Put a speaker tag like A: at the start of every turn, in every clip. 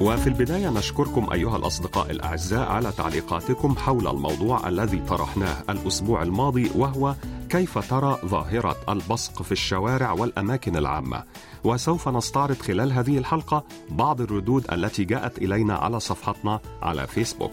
A: وفي البداية نشكركم أيها الأصدقاء الأعزاء على تعليقاتكم حول الموضوع الذي طرحناه الأسبوع الماضي وهو كيف ترى ظاهرة البصق في الشوارع والأماكن العامة؟ وسوف نستعرض خلال هذه الحلقة بعض الردود التي جاءت إلينا على صفحتنا على فيسبوك.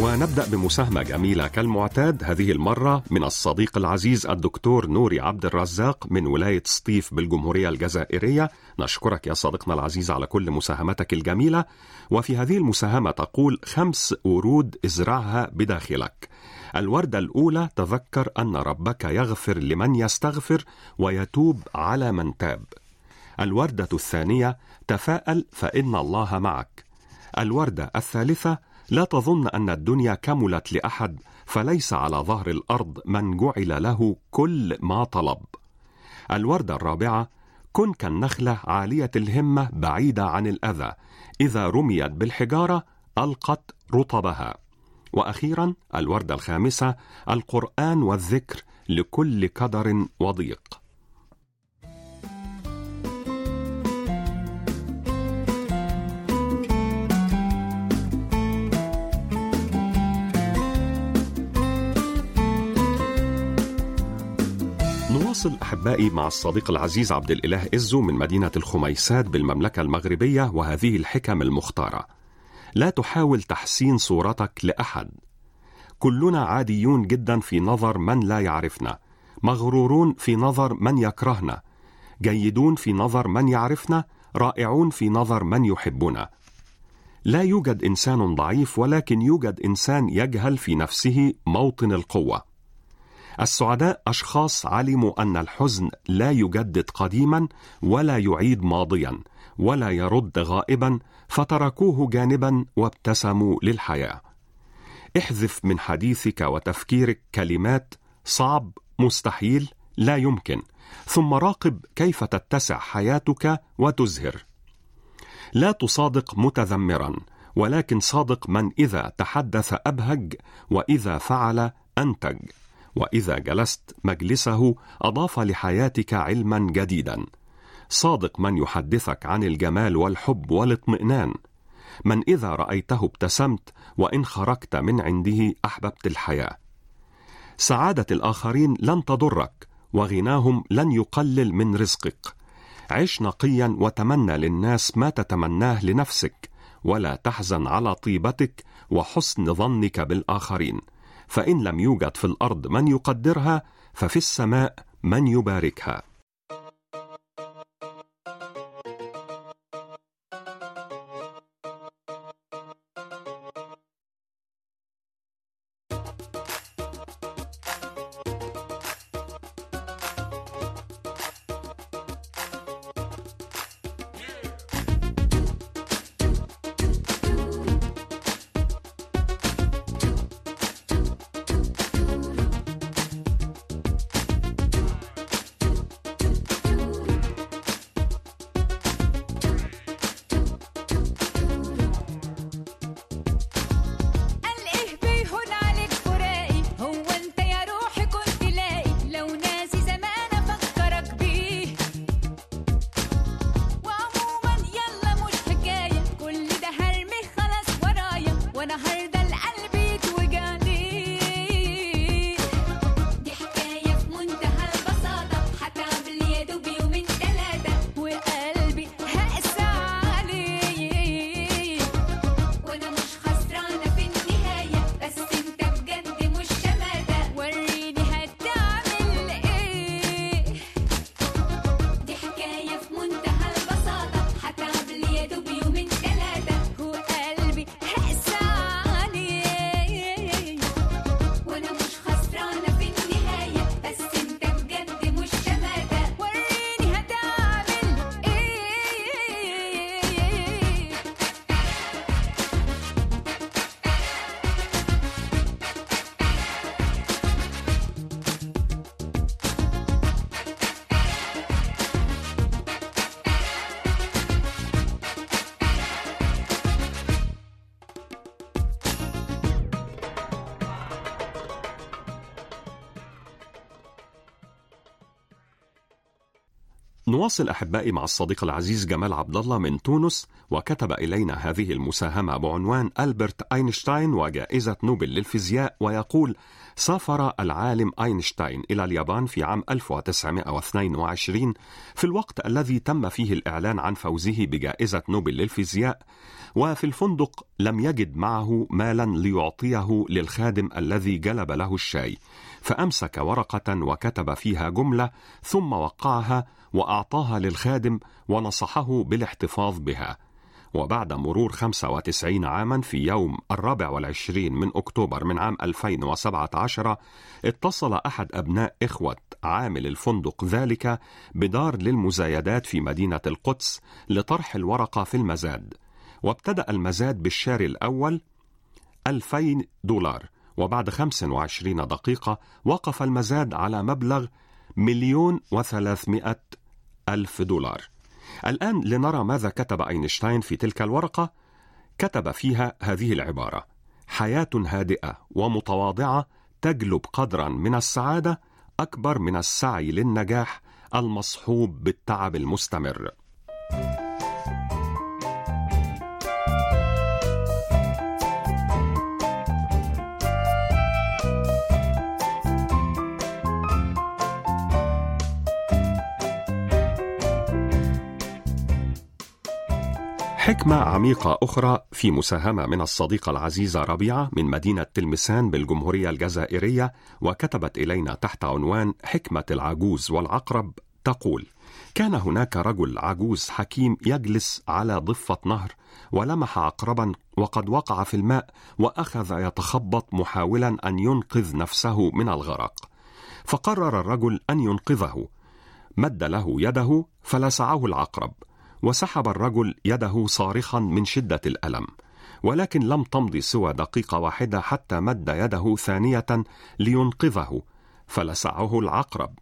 A: ونبدأ بمساهمة جميلة كالمعتاد هذه المرة من الصديق العزيز الدكتور نوري عبد الرزاق من ولاية سطيف بالجمهورية الجزائرية. نشكرك يا صديقنا العزيز على كل مساهمتك الجميلة. وفي هذه المساهمة تقول خمس ورود ازرعها بداخلك. الوردة الأولى تذكر أن ربك يغفر لمن يستغفر ويتوب على من تاب. الوردة الثانية تفاءل فإن الله معك. الوردة الثالثة لا تظن أن الدنيا كملت لأحد فليس على ظهر الأرض من جعل له كل ما طلب. الوردة الرابعة كن كالنخلة عالية الهمة بعيدة عن الأذى. إذا رميت بالحجارة ألقت رطبها. وأخيرا الوردة الخامسة القرآن والذكر لكل قدر وضيق. نواصل أحبائي مع الصديق العزيز عبد الإله إزو من مدينة الخميسات بالمملكة المغربية وهذه الحكم المختارة. لا تحاول تحسين صورتك لأحد. كلنا عاديون جدا في نظر من لا يعرفنا، مغرورون في نظر من يكرهنا، جيدون في نظر من يعرفنا، رائعون في نظر من يحبنا. لا يوجد إنسان ضعيف ولكن يوجد إنسان يجهل في نفسه موطن القوة. السعداء أشخاص علموا أن الحزن لا يجدد قديما ولا يعيد ماضيا ولا يرد غائبا فتركوه جانبا وابتسموا للحياة. احذف من حديثك وتفكيرك كلمات صعب مستحيل لا يمكن ثم راقب كيف تتسع حياتك وتزهر. لا تصادق متذمرا ولكن صادق من إذا تحدث أبهج وإذا فعل أنتج. وإذا جلست مجلسه أضاف لحياتك علما جديدا. صادق من يحدثك عن الجمال والحب والاطمئنان. من إذا رأيته ابتسمت وإن خرجت من عنده أحببت الحياة. سعادة الآخرين لن تضرك وغناهم لن يقلل من رزقك. عش نقيا وتمنى للناس ما تتمناه لنفسك ولا تحزن على طيبتك وحسن ظنك بالآخرين. فإن لم يوجد في الأرض من يقدرها ففي السماء من يباركها. نواصل أحبائي مع الصديق العزيز جمال عبد الله من تونس وكتب إلينا هذه المساهمة بعنوان ألبرت أينشتاين وجائزة نوبل للفيزياء ويقول سافر العالم أينشتاين إلى اليابان في عام 1922 في الوقت الذي تم فيه الإعلان عن فوزه بجائزة نوبل للفيزياء وفي الفندق لم يجد معه مالا ليعطيه للخادم الذي جلب له الشاي. فأمسك ورقة وكتب فيها جملة ثم وقعها وأعطاها للخادم ونصحه بالاحتفاظ بها. وبعد مرور 95 عاما في يوم الرابع والعشرين من أكتوبر من عام 2017 اتصل أحد أبناء إخوة عامل الفندق ذلك بدار للمزايدات في مدينة القدس لطرح الورقة في المزاد. وابتدأ المزاد بالشاري الأول 2000 دولار. وبعد 25 دقيقة وقف المزاد على مبلغ مليون وثلاثمائة ألف دولار. الآن لنرى ماذا كتب أينشتاين في تلك الورقة. كتب فيها هذه العبارة حياة هادئة ومتواضعة تجلب قدرا من السعادة أكبر من السعي للنجاح المصحوب بالتعب المستمر. حكمة عميقة أخرى في مساهمة من الصديقة العزيزة ربيعة من مدينة تلمسان بالجمهورية الجزائرية وكتبت إلينا تحت عنوان حكمة العجوز والعقرب تقول: كان هناك رجل عجوز حكيم يجلس على ضفة نهر ولمح عقربا وقد وقع في الماء وأخذ يتخبط محاولا أن ينقذ نفسه من الغرق. فقرر الرجل أن ينقذه. مد له يده فلسعه العقرب وسحب الرجل يده صارخا من شدة الألم ولكن لم تمض سوى دقيقة واحدة حتى مد يده ثانية لينقذه فلسعه العقرب.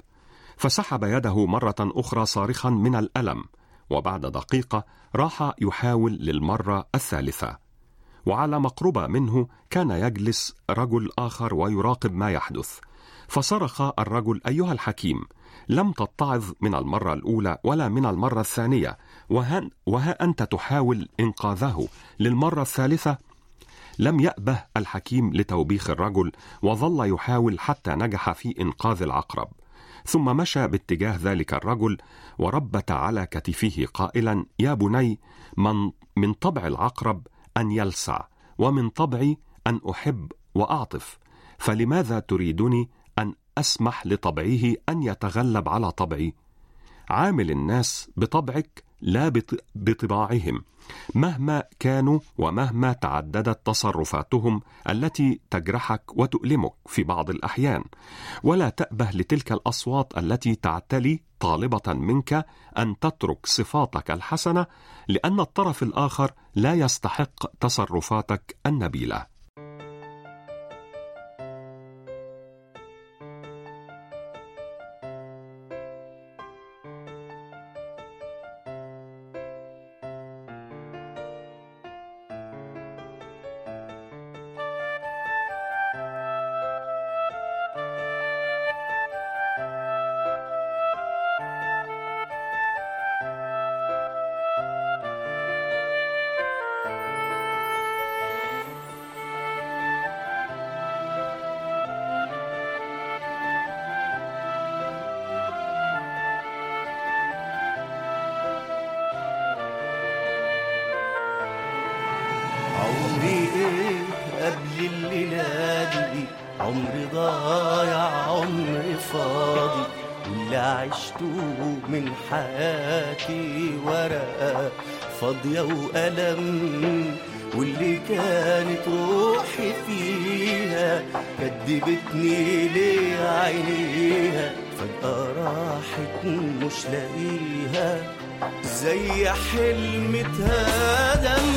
A: فسحب يده مرة أخرى صارخا من الألم وبعد دقيقة راح يحاول للمرة الثالثة. وعلى مقربة منه كان يجلس رجل آخر ويراقب ما يحدث. فصرخ الرجل أيها الحكيم لم تتعظ من المرة الأولى ولا من المرة الثانية وها, وها أنت تحاول إنقاذه. للمرة الثالثة لم يأبه الحكيم لتوبيخ الرجل وظل يحاول حتى نجح في إنقاذ العقرب. ثم مشى باتجاه ذلك الرجل وربت على كتفه قائلا يا بني من, من طبع العقرب أن يلسع ومن طبعي أن أحب وأعطف فلماذا تريدني أن أسمح لطبعه أن يتغلب على طبعي؟ عامل الناس بطبعك لا بطباعهم. مهما كانوا ومهما تعددت تصرفاتهم التي تجرحك وتؤلمك في بعض الأحيان ولا تأبه لتلك الأصوات التي تعتلي طالبة منك أن تترك صفاتك الحسنة لأن الطرف الآخر لا يستحق تصرفاتك
B: النبيلة. وألم واللي كانت روحي فيها كدبتني ليه عينيها فجأة راحت مش لاقيها. زي حلم اتهدم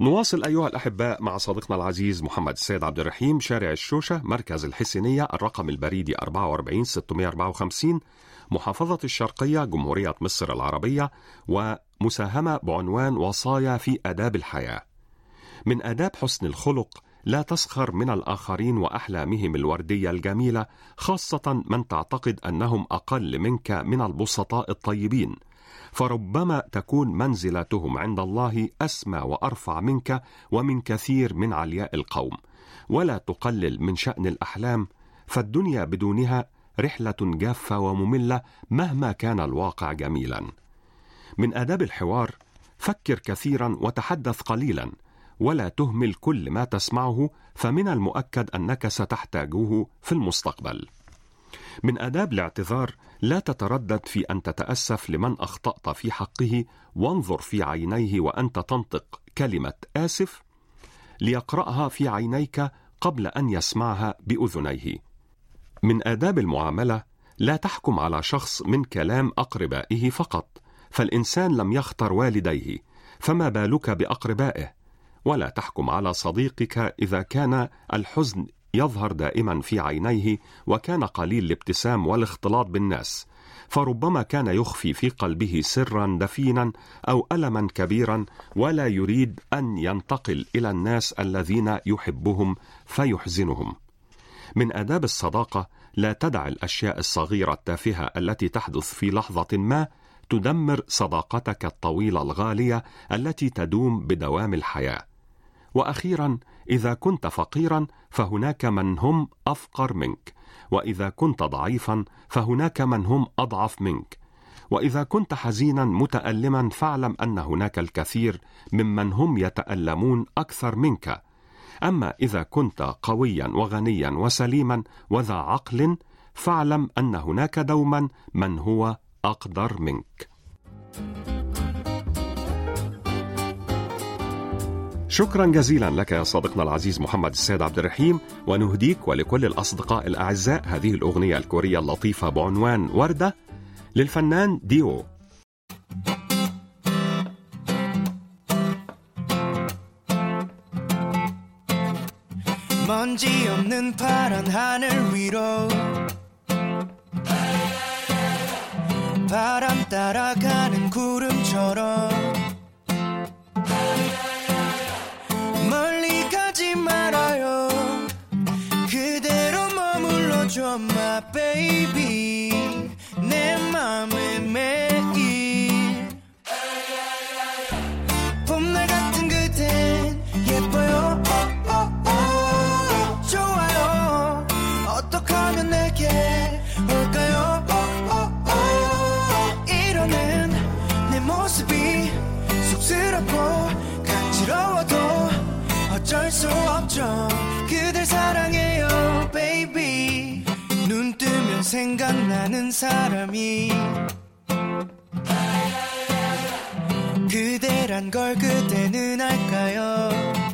A: نواصل أيها الأحباء مع صديقنا العزيز محمد السيد عبد الرحيم شارع الشوشة مركز الحسينية الرقم البريدي 44 654 محافظة الشرقية جمهورية مصر العربية ومساهمة بعنوان وصايا في آداب الحياة. من آداب حسن الخلق لا تسخر من الآخرين وأحلامهم الوردية الجميلة خاصة من تعتقد أنهم أقل منك من البسطاء الطيبين. فربما تكون منزلتهم عند الله أسمى وأرفع منك ومن كثير من علياء القوم. ولا تقلل من شأن الأحلام فالدنيا بدونها رحلة جافة ومملة مهما كان الواقع جميلا. من آداب الحوار فكر كثيرا وتحدث قليلا ولا تهمل كل ما تسمعه فمن المؤكد أنك ستحتاجه في المستقبل. من آداب الاعتذار لا تتردد في أن تتأسف لمن أخطأت في حقه وانظر في عينيه وأنت تنطق كلمة آسف ليقرأها في عينيك قبل أن يسمعها بأذنيه. من آداب المعاملة لا تحكم على شخص من كلام أقربائه فقط، فالإنسان لم يختر والديه، فما بالك بأقربائه؟ ولا تحكم على صديقك إذا كان الحزن يظهر دائما في عينيه وكان قليل الابتسام والاختلاط بالناس فربما كان يخفي في قلبه سرا دفينا أو الما كبيرا ولا يريد أن ينتقل إلى الناس الذين يحبهم فيحزنهم. من آداب الصداقة لا تدع الأشياء الصغيرة التافهة التي تحدث في لحظة ما تدمر صداقتك الطويلة الغالية التي تدوم بدوام الحياة. وأخيرا إذا كنت فقيرا فهناك من هم أفقر منك. وإذا كنت ضعيفا فهناك من هم أضعف منك. وإذا كنت حزينا متالما فاعلم أن هناك الكثير ممن هم يتألمون أكثر منك. أما إذا كنت قويا وغنيا وسليما وذا عقل فاعلم أن هناك دوما من هو أقدر منك. شكرا جزيلا لك يا صديقنا العزيز محمد السيد عبد الرحيم ونهديك ولكل الأصدقاء الأعزاء هذه الأغنية الكورية اللطيفة بعنوان وردة للفنان ديو 먼지 없는 파란 하늘 위로 바람 따라가는 구름처럼 생각나는 사람이 그대란 걸 그대는 알까요?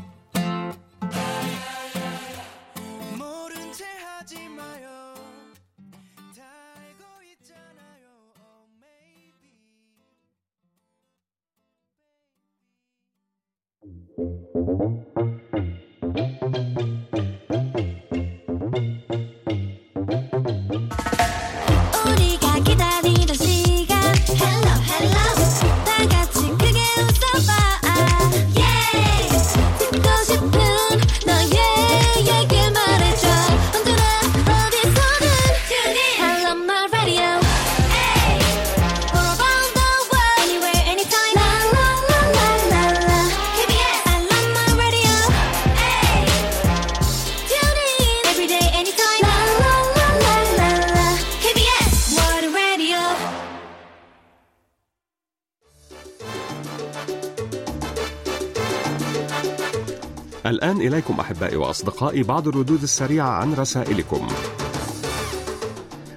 A: وأصدقائي بعض الردود السريعة عن رسائلكم.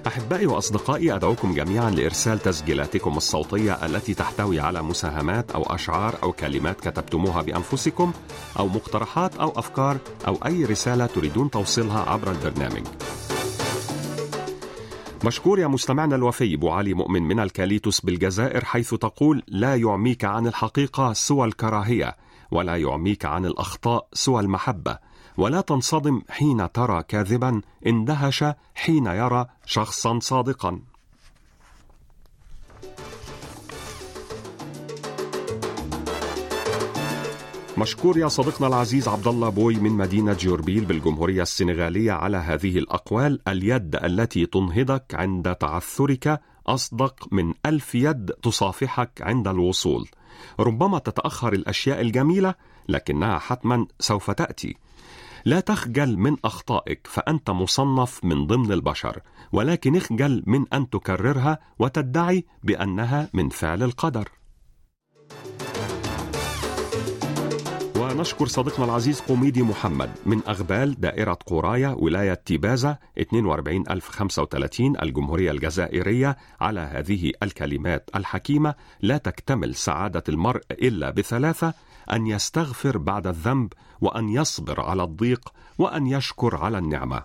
A: أحبائي وأصدقائي أدعوكم جميعا لإرسال تسجيلاتكم الصوتية التي تحتوي على مساهمات أو أشعار أو كلمات كتبتموها بأنفسكم أو مقترحات أو أفكار أو أي رسالة تريدون توصيلها عبر البرنامج. مشكور يا مستمعنا الوفي أبو علي مؤمن من الكاليتوس بالجزائر حيث تقول لا يعميك عن الحقيقة سوى الكراهية ولا يعميك عن الأخطاء سوى المحبة ولا تنصدم حين ترى كاذبا اندهش حين يرى شخصا صادقا. مشكور يا صديقنا العزيز عبد الله بوي من مدينة جوربيل بالجمهورية السنغالية على هذه الأقوال. اليد التي تنهضك عند تعثرك أصدق من ألف يد تصافحك عند الوصول. ربما تتأخر الأشياء الجميلة لكنها حتما سوف تأتي. لا تخجل من أخطائك فأنت مصنف من ضمن البشر ولكن اخجل من أن تكررها وتدعي بأنها من فعل القدر. ونشكر صديقنا العزيز قوميدي محمد من أغبال دائرة قرايا ولاية تيبازا 42035 الجمهورية الجزائرية على هذه الكلمات الحكيمة لا تكتمل سعادة المرء إلا بثلاثة أن يستغفر بعد الذنب وأن يصبر على الضيق وأن يشكر على النعمة.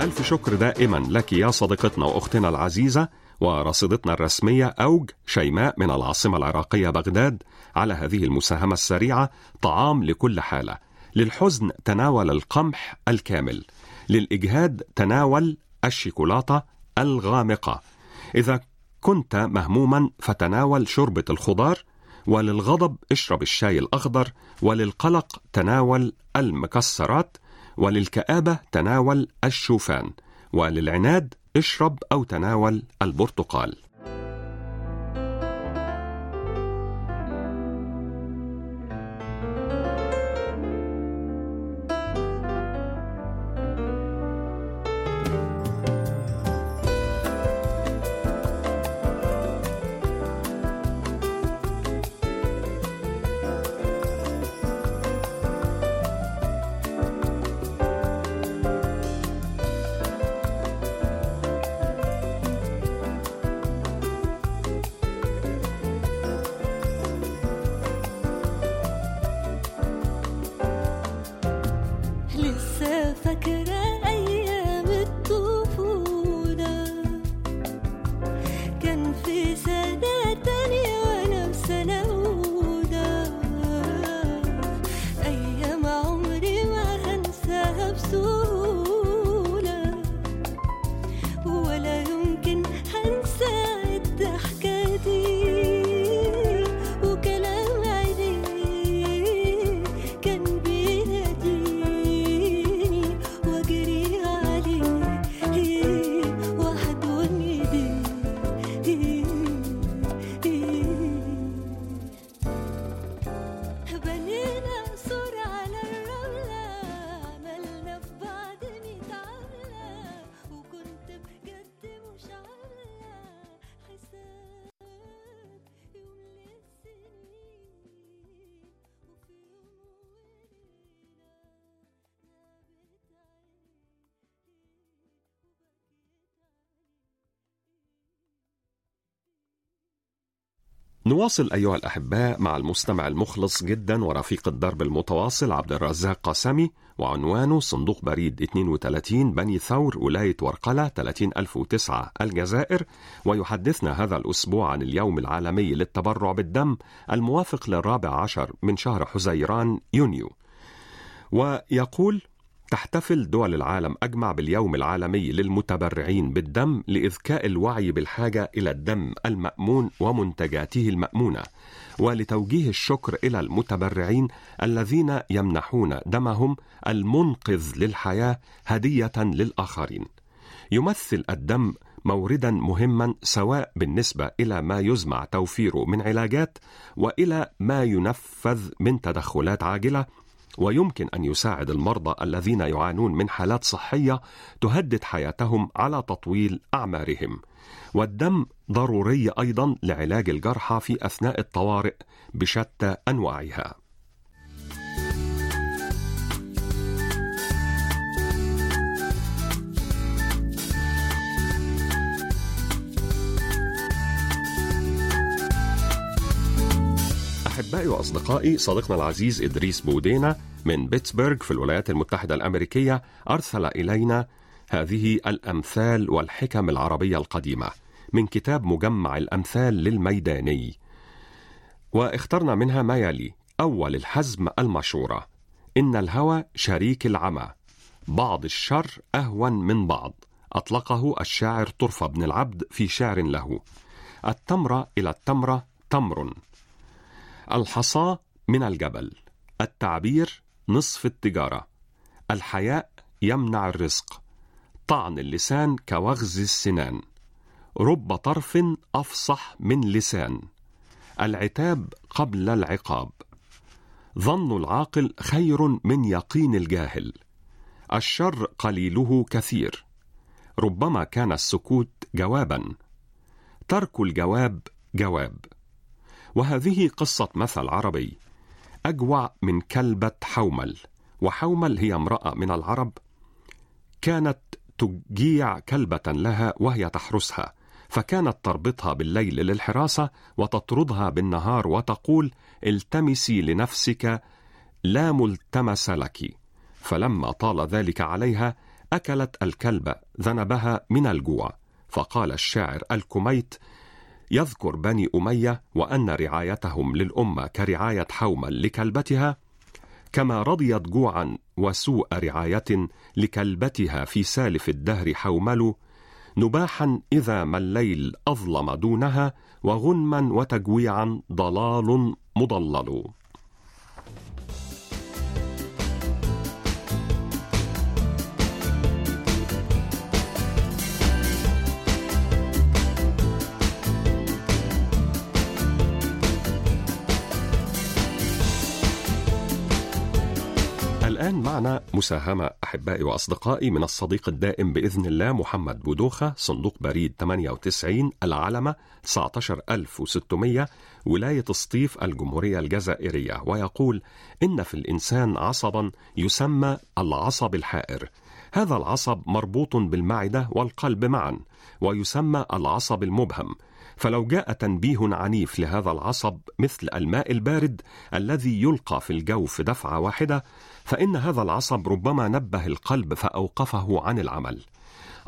A: ألف شكر دائما لك يا صديقتنا وأختنا العزيزة ورصيدتنا الرسمية أوج شيماء من العاصمة العراقية بغداد على هذه المساهمة السريعة. طعام لكل حالة. للحزن تناول القمح الكامل. للإجهاد تناول الشيكولاتة الغامقة. إذا كنت مهموما فتناول شوربة الخضار وللغضب اشرب الشاي الأخضر وللقلق تناول المكسرات وللكآبة تناول الشوفان وللعناد اشرب أو تناول البرتقال. نواصل أيها الأحباء مع المستمع المخلص جدا ورفيق الدرب المتواصل عبد الرزاق قاسمي وعنوانه صندوق بريد 32 بني ثور ولاية ورقلة 30009 الجزائر. ويحدثنا هذا الأسبوع عن اليوم العالمي للتبرع بالدم الموافق للرابع عشر من شهر حزيران يونيو. ويقول تحتفل دول العالم أجمع باليوم العالمي للمتبرعين بالدم لإذكاء الوعي بالحاجة إلى الدم المأمون ومنتجاته المأمونة ولتوجيه الشكر إلى المتبرعين الذين يمنحون دمهم المنقذ للحياة هدية للآخرين. يمثل الدم موردا مهما سواء بالنسبة إلى ما يزمع توفيره من علاجات وإلى ما ينفذ من تدخلات عاجلة ويمكن أن يساعد المرضى الذين يعانون من حالات صحية تهدد حياتهم على تطويل أعمارهم. والدم ضروري أيضا لعلاج الجرحى في أثناء الطوارئ بشتى أنواعها. أحبائي وأصدقائي صديقنا العزيز إدريس بودينا من بيتسبرغ في الولايات المتحدة الأمريكية أرسل إلينا هذه الأمثال والحكم العربية القديمة من كتاب مجمع الأمثال للميداني. واخترنا منها ما يلي أول الحزم المشورة إن الهوى شريك العمى. بعض الشر أهون من بعض أطلقه الشاعر طرفة بن العبد في شعر له. التمرة إلى التمرة تمر. الحصاة من الجبل التعبير نصف التجارة الحياء يمنع الرزق طعن اللسان كوغز السنان رب طرف أفصح من لسان العتاب قبل العقاب ظن العاقل خير من يقين الجاهل الشر قليله كثير ربما كان السكوت جوابا ترك الجواب جواب. وهذه قصة مثل عربي. أجوع من كلبة حومل وحومل هي امرأة من العرب. كانت تجيع كلبة لها وهي تحرسها فكانت تربطها بالليل للحراسة وتطردها بالنهار وتقول التمسي لنفسك لا ملتمس لك فلما طال ذلك عليها أكلت الكلبة ذنبها من الجوع. فقال الشاعر الكميت يذكر بني أمية وأن رعايتهم للأمة كرعاية حومل لكلبتها كما رضيت جوعا وسوء رعاية لكلبتها في سالف الدهر حومل نباحا إذا ما الليل أظلم دونها وغنما وتجويعا ضلال مضلل. الآن معنا مساهمة أحبائي وأصدقائي من الصديق الدائم بإذن الله محمد بودوخة صندوق بريد 98 العلمة 19600 ولاية سطيف الجمهورية الجزائرية ويقول إن في الإنسان عصبا يسمى العصب الحائر. هذا العصب مربوط بالمعدة والقلب معا ويسمى العصب المبهم. فلو جاء تنبيه عنيف لهذا العصب مثل الماء البارد الذي يلقى في الجوف دفعة واحدة فإن هذا العصب ربما نبه القلب فأوقفه عن العمل.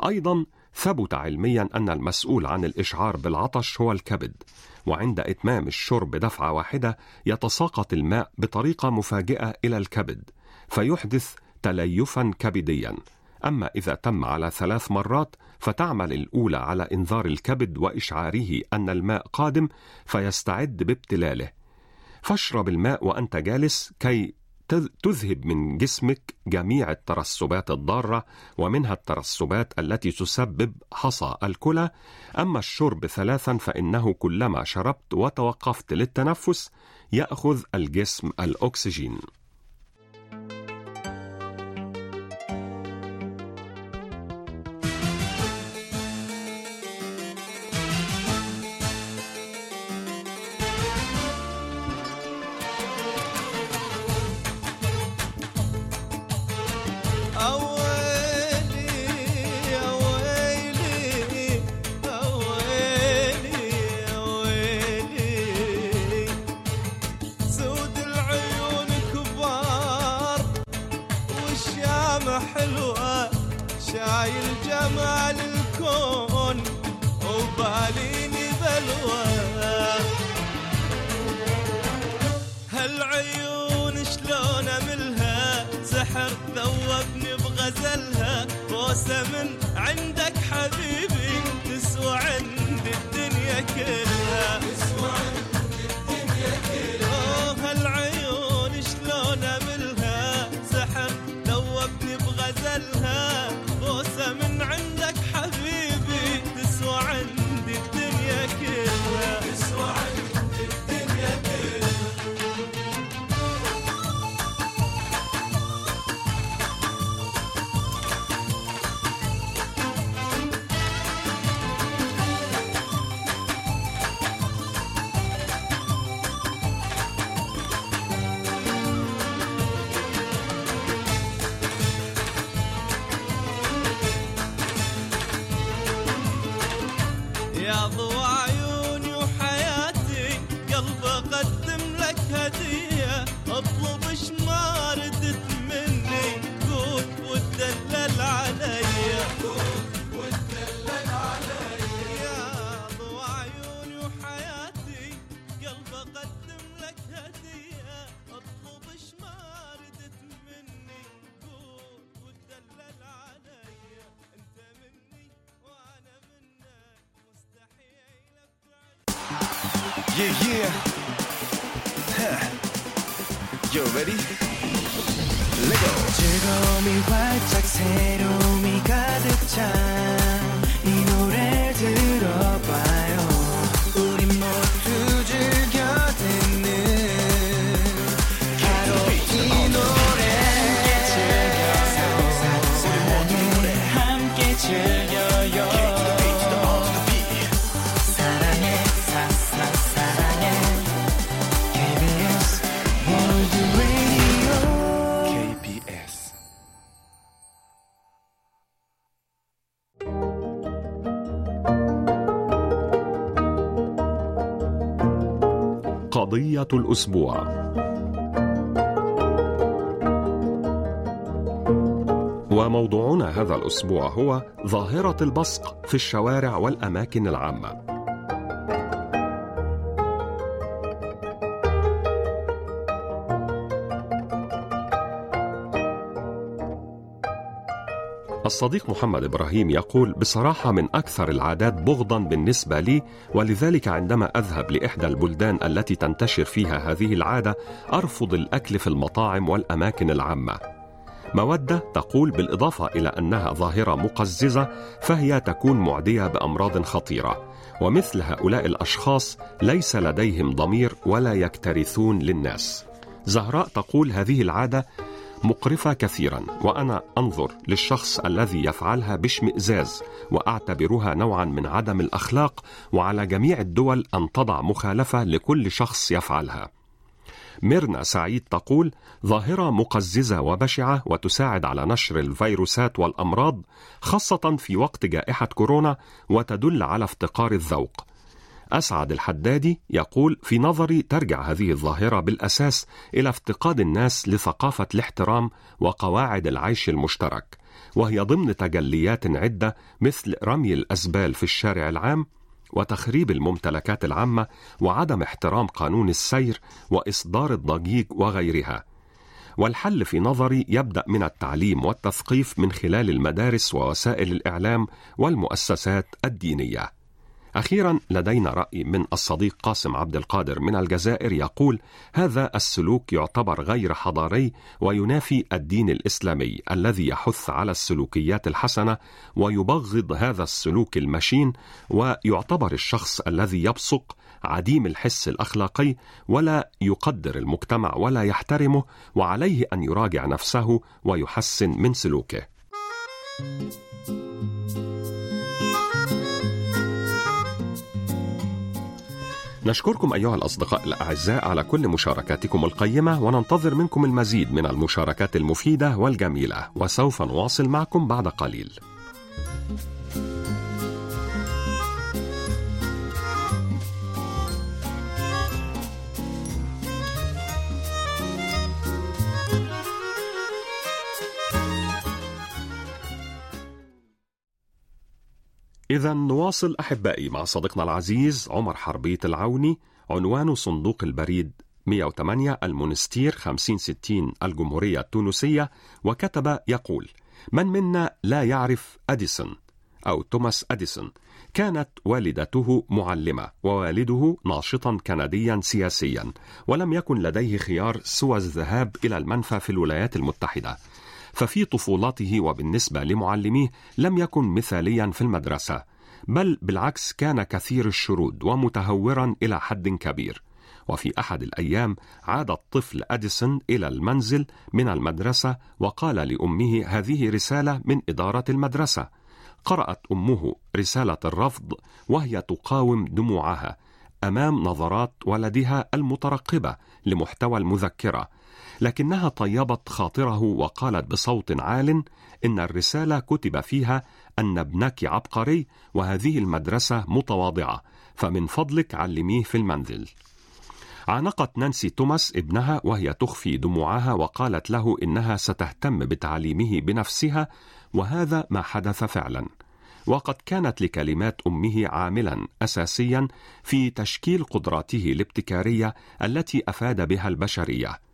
A: أيضا ثبت علميا أن المسؤول عن الإشعار بالعطش هو الكبد وعند إتمام الشرب دفعة واحدة يتساقط الماء بطريقة مفاجئة إلى الكبد فيحدث تليفا كبديا. أما إذا تم على ثلاث مرات فتعمل الأولى على إنذار الكبد وإشعاره أن الماء قادم فيستعد بابتلاله. فاشرب الماء وأنت جالس كي تذهب من جسمك جميع الترسبات الضارة ومنها الترسبات التي تسبب حصى الكلى. أما الشرب ثلاثا فإنه كلما شربت وتوقفت للتنفس يأخذ الجسم الأكسجين.
C: 섬이 활짝 새
A: الأسبوع. وموضوعنا هذا الأسبوع هو ظاهرة البصق في الشوارع والأماكن العامة. الصديق محمد إبراهيم يقول بصراحة من أكثر العادات بغضا بالنسبة لي ولذلك عندما أذهب لإحدى البلدان التي تنتشر فيها هذه العادة أرفض الأكل في المطاعم والأماكن العامة. مودة تقول بالإضافة إلى أنها ظاهرة مقززة فهي تكون معدية بأمراض خطيرة ومثل هؤلاء الأشخاص ليس لديهم ضمير ولا يكترثون للناس. زهراء تقول هذه العادة مقرفة كثيرا وأنا أنظر للشخص الذي يفعلها باشمئزاز وأعتبرها نوعا من عدم الأخلاق وعلى جميع الدول أن تضع مخالفة لكل شخص يفعلها. ميرنا سعيد تقول ظاهرة مقززة وبشعة وتساعد على نشر الفيروسات والأمراض خاصة في وقت جائحة كورونا وتدل على افتقار الذوق. أسعد الحدادي يقول في نظري ترجع هذه الظاهرة بالأساس إلى افتقاد الناس لثقافة الاحترام وقواعد العيش المشترك وهي ضمن تجليات عدة مثل رمي الأزبال في الشارع العام وتخريب الممتلكات العامة وعدم احترام قانون السير وإصدار الضجيج وغيرها. والحل في نظري يبدأ من التعليم والتثقيف من خلال المدارس ووسائل الإعلام والمؤسسات الدينية. أخيرا لدينا رأي من الصديق قاسم عبد القادر من الجزائر يقول هذا السلوك يعتبر غير حضاري وينافي الدين الإسلامي الذي يحث على السلوكيات الحسنة ويبغض هذا السلوك المشين ويعتبر الشخص الذي يبصق عديم الحس الأخلاقي ولا يقدر المجتمع ولا يحترمه وعليه أن يراجع نفسه ويحسن من سلوكه. نشكركم أيها الأصدقاء الأعزاء على كل مشاركاتكم القيمة وننتظر منكم المزيد من المشاركات المفيدة والجميلة وسوف نواصل معكم بعد قليل. إذا نواصل أحبائي مع صديقنا العزيز عمر حربية العوني عنوان صندوق البريد 108 المونستير 5060 الجمهورية التونسية وكتب يقول من منا لا يعرف أديسون؟ أو توماس أديسون كانت والدته معلمة ووالده ناشطا كنديا سياسيا ولم يكن لديه خيار سوى الذهاب إلى المنفى في الولايات المتحدة. ففي طفولته وبالنسبة لمعلميه لم يكن مثاليا في المدرسة بل بالعكس كان كثير الشرود ومتهورا إلى حد كبير. وفي أحد الأيام عاد الطفل أديسون إلى المنزل من المدرسة وقال لأمه هذه رسالة من إدارة المدرسة. قرأت أمه رسالة الرفض وهي تقاوم دموعها أمام نظرات ولدها المترقبة لمحتوى المذكرة. لكنها طيبت خاطره وقالت بصوت عال إن الرسالة كتب فيها أن ابنك عبقري وهذه المدرسة متواضعة فمن فضلك علميه في المنزل. عانقت نانسي توماس ابنها وهي تخفي دموعها وقالت له إنها ستهتم بتعليمه بنفسها وهذا ما حدث فعلا. وقد كانت لكلمات أمه عاملا اساسيا في تشكيل قدراته الابتكارية التي أفاد بها البشرية.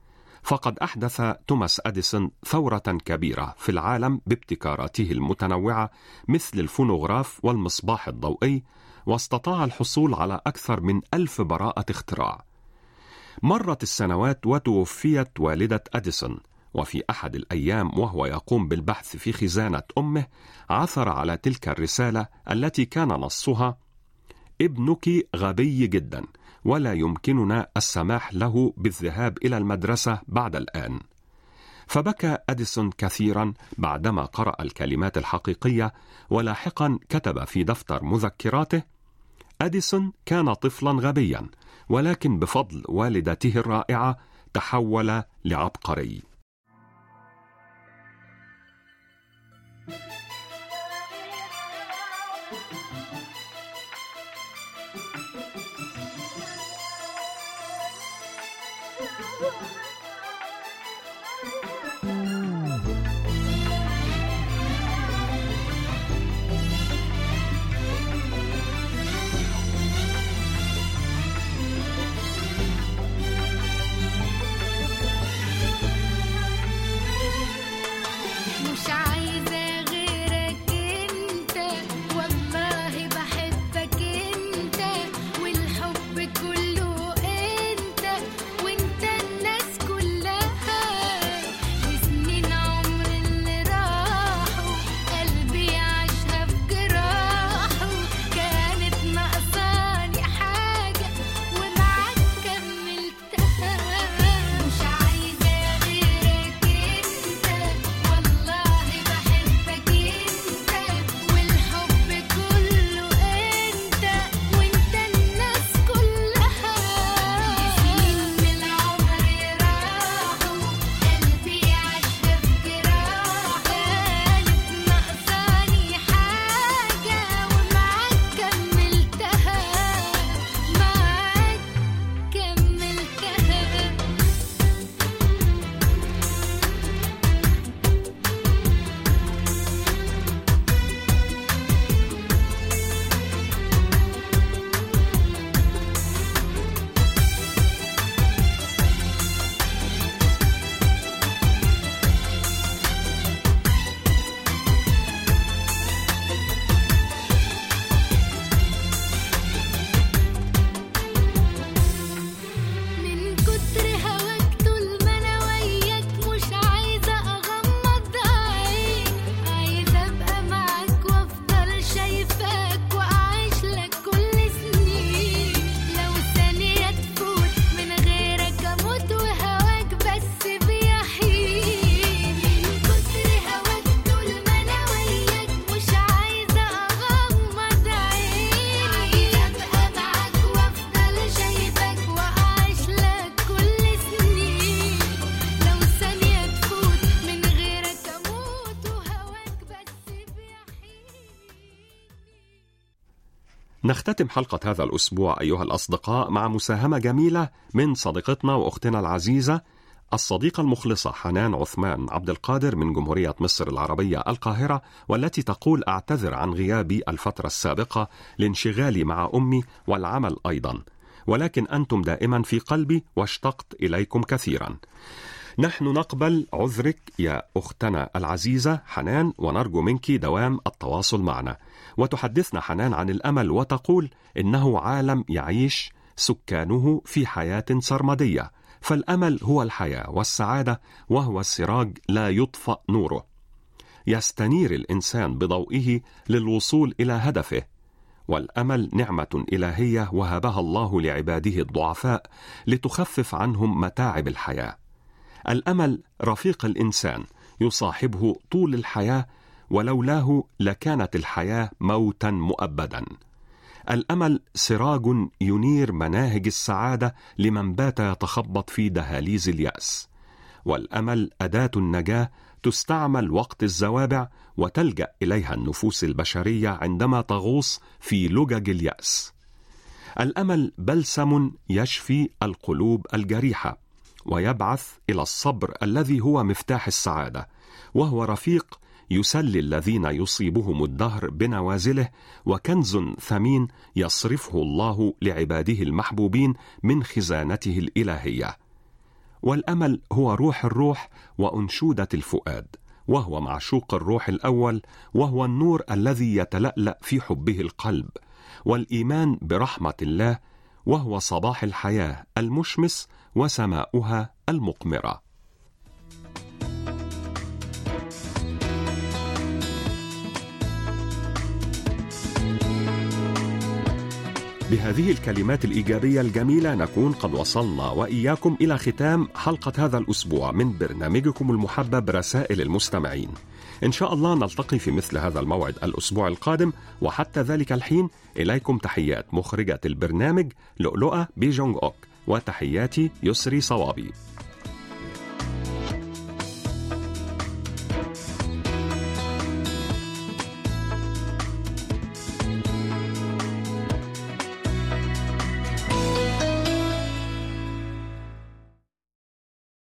A: فقد أحدث توماس أديسون ثورة كبيرة في العالم بابتكاراته المتنوعة مثل الفونوغراف والمصباح الضوئي واستطاع الحصول على أكثر من ألف براءة اختراع. مرت السنوات وتوفيت والدة أديسون وفي أحد الأيام وهو يقوم بالبحث في خزانة أمه عثر على تلك الرسالة التي كان نصها ابنك غبي جدا. ولا يمكننا السماح له بالذهاب إلى المدرسة بعد الآن. فبكى أديسون كثيرا بعدما قرأ الكلمات الحقيقية ولاحقا كتب في دفتر مذكراته أديسون كان طفلا غبيا ولكن بفضل والدته الرائعة تحول لعبقري. نختتم حلقة هذا الأسبوع أيها الأصدقاء مع مساهمة جميلة من صديقتنا وأختنا العزيزة الصديقة المخلصة حنان عثمان عبد القادر من جمهورية مصر العربية القاهرة والتي تقول أعتذر عن غيابي الفترة السابقة لانشغالي مع أمي والعمل أيضا ولكن أنتم دائما في قلبي واشتقت إليكم كثيرا. نحن نقبل عذرك يا أختنا العزيزة حنان ونرجو منك دوام التواصل معنا. وتحدثنا حنان عن الأمل وتقول إنه عالم يعيش سكانه في حياة سرمدية فالأمل هو الحياة والسعادة وهو السراج لا يطفأ نوره. يستنير الإنسان بضوئه للوصول إلى هدفه والأمل نعمة إلهية وهبها الله لعباده الضعفاء لتخفف عنهم متاعب الحياة. الأمل رفيق الإنسان يصاحبه طول الحياة ولولاه لكانت الحياة موتا مؤبدا. الأمل سراج ينير مناهج السعادة لمن بات يتخبط في دهاليز اليأس. والأمل أداة النجاة تستعمل وقت الزوابع وتلجأ إليها النفوس البشرية عندما تغوص في لجج اليأس. الأمل بلسم يشفي القلوب الجريحة ويبعث إلى الصبر الذي هو مفتاح السعادة وهو رفيق يسلي الذين يصيبهم الدهر بنوازله وكنز ثمين يصرفه الله لعباده المحبوبين من خزانته الإلهية. والأمل هو روح الروح وأنشودة الفؤاد وهو معشوق الروح الأول وهو النور الذي يتلألأ في حبه القلب والإيمان برحمة الله وهو صباح الحياة المشمس وسماؤها المقمرة. بهذه الكلمات الإيجابية الجميلة نكون قد وصلنا وإياكم إلى ختام حلقة هذا الأسبوع من برنامجكم المحبب رسائل المستمعين. إن شاء الله نلتقي في مثل هذا الموعد الأسبوع القادم وحتى ذلك الحين إليكم تحيات مخرجة البرنامج لؤلؤة بيجونغ أوك وتحياتي يسري صوابي.